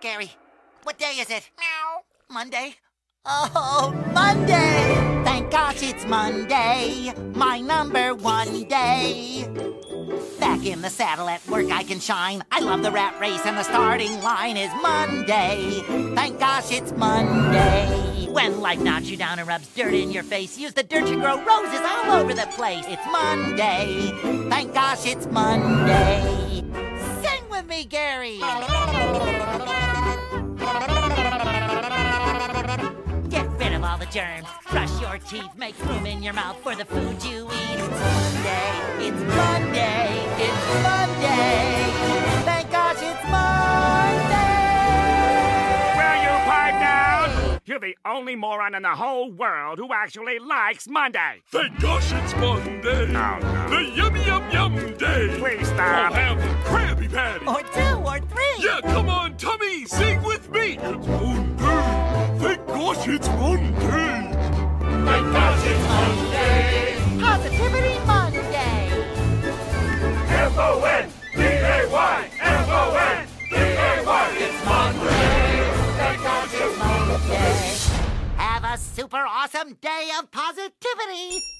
Gary, what day is it? Monday? Oh, Monday! Thank gosh it's Monday, my number one day. Back in the saddle at work I can shine. I love the rat race and the starting line is Monday. Thank gosh it's Monday. When life knocks you down and rubs dirt in your face, use the dirt to grow roses all over the place. It's Monday. Thank gosh it's Monday. Sing with me, Gary. Get rid of all the germs. Brush your teeth. Make room in your mouth for the food you eat. It's Monday. It's Monday. It's Monday. Thank gosh it's Monday. Will you pipe down? You're the only moron in the whole world who actually likes Monday. Thank gosh it's Monday. Oh, no. The yum yum yum day. Please stop. I'll have a Krabby Patty. Or two Yeah, come on, Tummy, sing with me. It's Monday. Thank gosh it's Monday. Thank gosh it's Monday. Positivity Monday. M-O-N, D-A-Y, M-O-N, D-A-Y. It's Monday. Thank gosh it's Monday. Have a super awesome day of positivity.